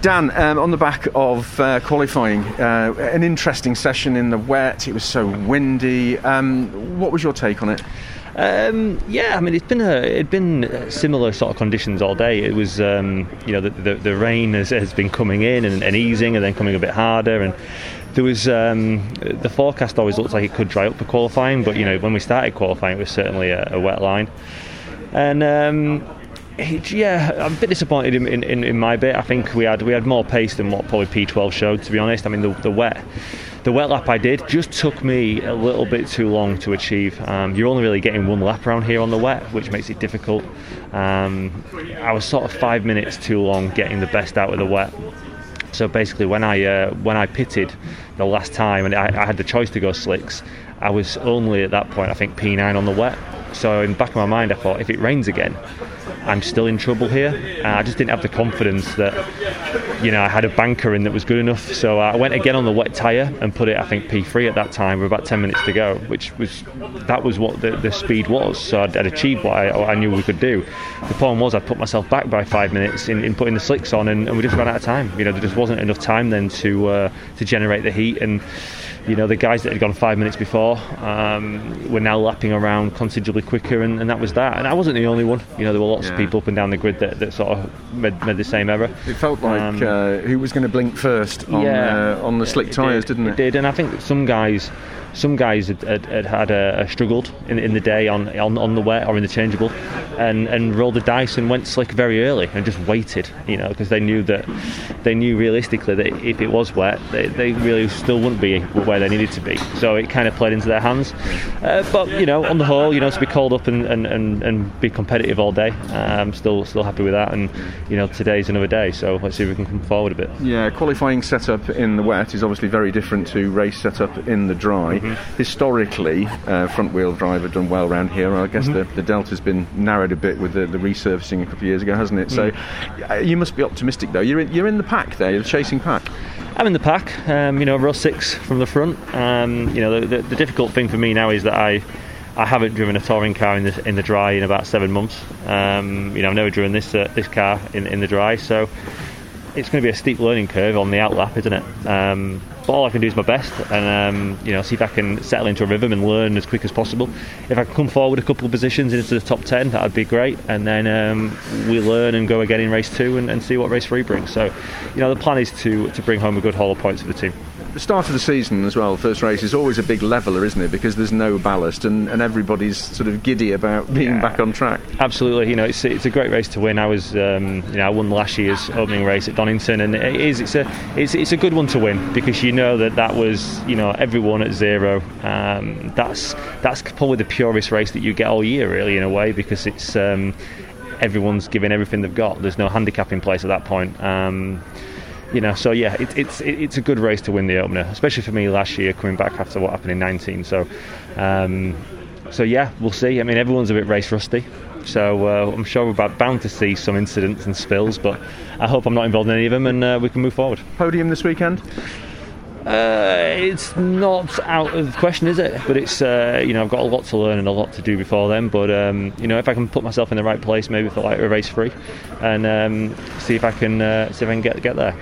Dan, um, on the back of uh, qualifying, uh, an interesting session in the wet. It was so windy. Um, what was your take on it? Um, yeah, I mean it's been a it been similar sort of conditions all day. It was um, you know the, the, the rain has, has, been coming in and, and, easing and then coming a bit harder and there was um, the forecast always looked like it could dry up for qualifying, but you know when we started qualifying it was certainly a, a wet line and. Yeah, I'm a bit disappointed in, in, in, my bit. I think we had we had more pace than what probably P12 showed. To be honest, I mean the, the wet the wet lap I did just took me a little bit too long to achieve. Um, you're only really getting one lap around here on the wet, which makes it difficult. Um, I was sort of five minutes too long getting the best out of the wet. So basically, when I uh, when I pitted the last time and I, I had the choice to go slicks, I was only at that point I think P9 on the wet. So in the back of my mind, I thought if it rains again, I'm still in trouble here. I just didn't have the confidence that, you know, I had a banker in that was good enough. So I went again on the wet tyre and put it, I think, P3 at that time with about 10 minutes to go, which was, that was what the, the speed was. So I'd, I'd achieved what I, what I, knew we could do. The problem was I put myself back by five minutes in, in putting the slicks on and, and, we just ran out of time. You know, there just wasn't enough time then to, uh, to generate the heat and, you know the guys that had gone five minutes before um, were now lapping around considerably quicker, and, and, that was that. And I wasn't the only one. You know there were lots yeah. of people up and down the grid that, that sort of made, made the same error. It felt like um, uh, who was going to blink first on yeah, uh, on the slick tyres, did, not it? It did, and I think some guys some guys had had, had, had uh, struggled in, in the day on, on on the wet or in the changeable, and and rolled the dice and went slick very early and just waited, you know, because they knew that they knew realistically that if it was wet, they, they really still wouldn't be where they needed to be. So it kind of played into their hands. Uh, but you know, on the whole, you know, to be called up and, and, and, and be competitive all day, I'm still still happy with that. And you know, today's another day, so let's see if we can come forward a bit. Yeah, qualifying setup in the wet is obviously very different to race setup in the dry. Mm-hmm. Historically, uh, front wheel drive have done well around here. I guess mm-hmm. the, the delta's been narrowed a bit with the, the resurfacing a couple of years ago, hasn't it? Mm. So you must be optimistic though. You're in, you're in the pack there. You're the chasing pack. I'm in the pack. Um, you know, row six from the front. Um, you know, the, the, the, difficult thing for me now is that I. I haven't driven a touring car in the in the dry in about seven months. Um, you know, I've never driven this uh, this car in, in the dry, so it's going to be a steep learning curve on the outlap, isn't it? Um, but all I can do is my best, and um, you know, see if I can settle into a rhythm and learn as quick as possible. If I can come forward a couple of positions into the top ten, that'd be great. And then um, we learn and go again in race two and, and see what race three brings. So, you know, the plan is to to bring home a good haul of points for the team the start of the season as well, first race is always a big leveler, isn't it? Because there's no ballast and, and everybody's sort of giddy about being yeah. back on track. Absolutely, you know, it's, it's a great race to win. I was, um, you know, I won last year's opening race at Donington, and it is it's a it's, it's a good one to win because you know that that was you know everyone at zero. Um, that's that's probably the purest race that you get all year, really, in a way, because it's. Um, everyone's giving everything they've got. There's no handicap in place at that point. Um, you know, so yeah, it, it's it, it's a good race to win the opener, especially for me last year coming back after what happened in 19. So, um, so yeah, we'll see. I mean, everyone's a bit race rusty, so uh, I'm sure we're bound to see some incidents and spills, but I hope I'm not involved in any of them, and uh, we can move forward. Podium this weekend. Uh, it's not out of the question, is it? But it's uh, you know I've got a lot to learn and a lot to do before then. But um, you know if I can put myself in the right place, maybe for like a race free, and um, see if I can uh, see if I can get get there.